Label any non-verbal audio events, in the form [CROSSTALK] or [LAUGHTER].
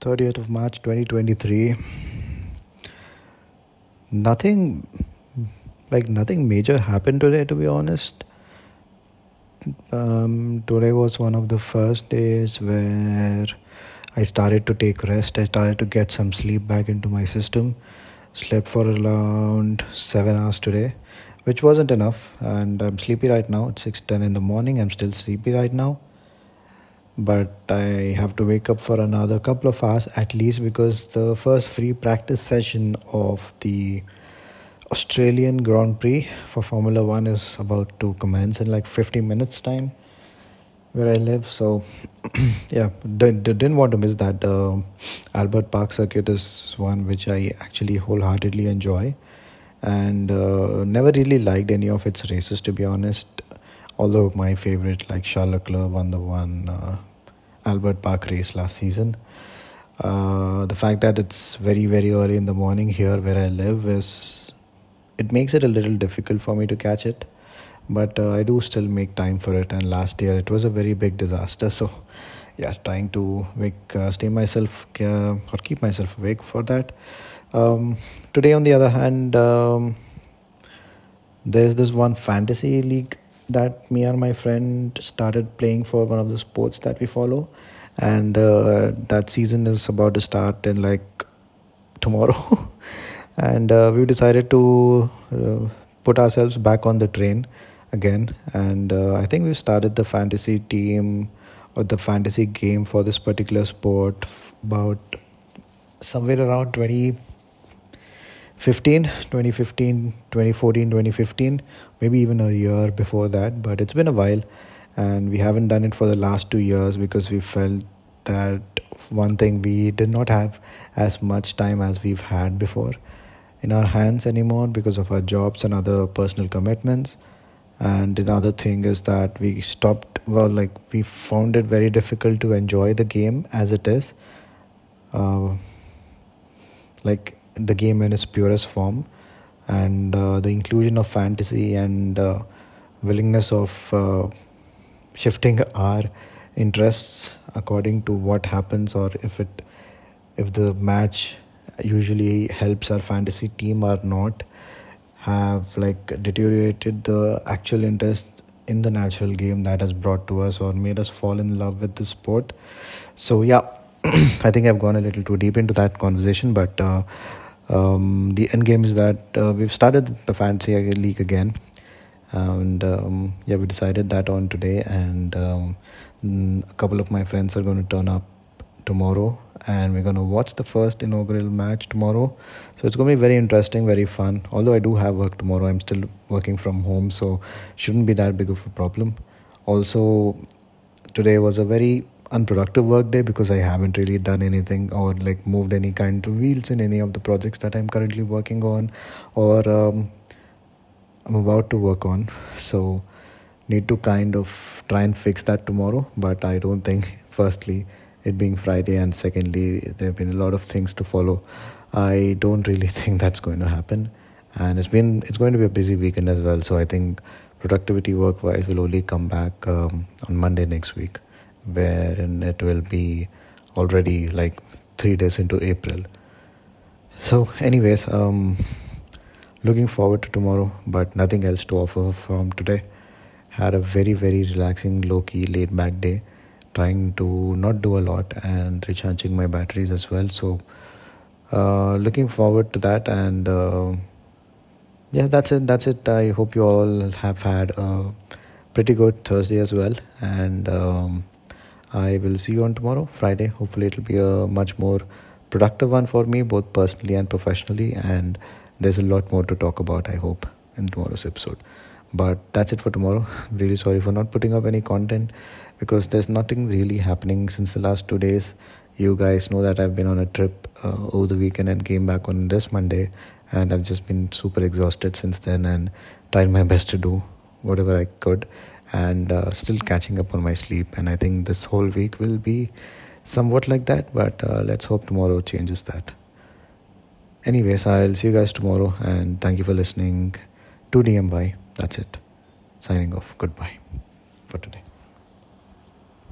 30th of March 2023. Nothing, like, nothing major happened today, to be honest. Um, today was one of the first days where I started to take rest. I started to get some sleep back into my system. Slept for around seven hours today, which wasn't enough. And I'm sleepy right now. It's 6:10 in the morning. I'm still sleepy right now but I have to wake up for another couple of hours at least because the first free practice session of the Australian Grand Prix for Formula One is about to commence in like 50 minutes time where I live. So, [CLEARS THROAT] yeah, didn't want to miss that. Albert Park circuit is one which I actually wholeheartedly enjoy and uh, never really liked any of its races to be honest. Although my favorite, like Charles Leclerc, won the one uh, Albert Park race last season. Uh, the fact that it's very very early in the morning here where I live is it makes it a little difficult for me to catch it, but uh, I do still make time for it. And last year it was a very big disaster, [LAUGHS] so yeah, trying to make uh, stay myself uh, or keep myself awake for that. Um, today, on the other hand, um, there's this one fantasy league that me and my friend started playing for one of the sports that we follow. And uh, that season is about to start in like tomorrow. [LAUGHS] And uh, we decided to uh, put ourselves back on the train again. And uh, i think we started the fantasy team or the fantasy game for this particular sport about somewhere around 20 15 2015 2014 2015 maybe even a year before that but it's been a while. And we haven't done it for the last 2 years because we felt that one thing we did not have as much time as we've had before in our hands anymore because of our jobs and other personal commitments. And another thing is that we stopped well like we found it very difficult to enjoy the game as it is. Uh, like the game in its purest form and uh, the inclusion of fantasy and uh, willingness of uh, shifting our interests according to what happens or if it if the match usually helps our fantasy team or not have like deteriorated the actual interest in the natural game that has brought to us or made us fall in love with the sport. So yeah [CLEARS THROAT] i think i've gone a little too deep into that conversation but uh, um, the end game is that uh, we've started the fantasy league again. And um, yeah we decided that on today. And um, a couple of my friends are going to turn up tomorrow. And we're going to watch the first inaugural match tomorrow. So it's going to be very interesting very fun. Although i do have work tomorrow i'm still working from home. So shouldn't be that big of a problem. Also today was a very unproductive work day because I haven't really done anything or like moved any kind of wheels in any of the projects that I'm currently working on or um, I'm about to work on. So need to kind of try and fix that tomorrow. But I don't think, [LAUGHS] firstly, it being Friday and secondly, there have been a lot of things to follow. I don't really [LAUGHS] think that's going to happen. And it's been it's going to be a busy weekend as well. So I think productivity work wise will only come back um, on Monday next week wherein it will be already like three days into April. So, anyways, um, looking forward to tomorrow, but nothing else to offer from today. Had a very, very relaxing, low key, laid back day, trying to not do a lot and recharging my batteries as well. So, uh, looking forward to that, and uh, yeah, that's it. That's it. I hope you all have had a pretty good Thursday as well, and um, I will see you on tomorrow, Friday. Hopefully, it'll be a much more productive one for me, both personally and professionally. And there's a lot more to talk about, I hope, in tomorrow's episode. But that's it for tomorrow. [LAUGHS] Really sorry for not putting up any content because there's nothing really happening since the last two days. You guys know that I've been on a trip uh, over the weekend and came back on this Monday, and I've just been super exhausted since then and tried my [LAUGHS] best to do whatever I could and uh, still catching up on my sleep. And I think this whole week will be somewhat like that, but uh, let's hope tomorrow changes that. Anyways, I'll see you guys tomorrow, and thank you for listening to DMY. That's it. Signing off. Goodbye for today.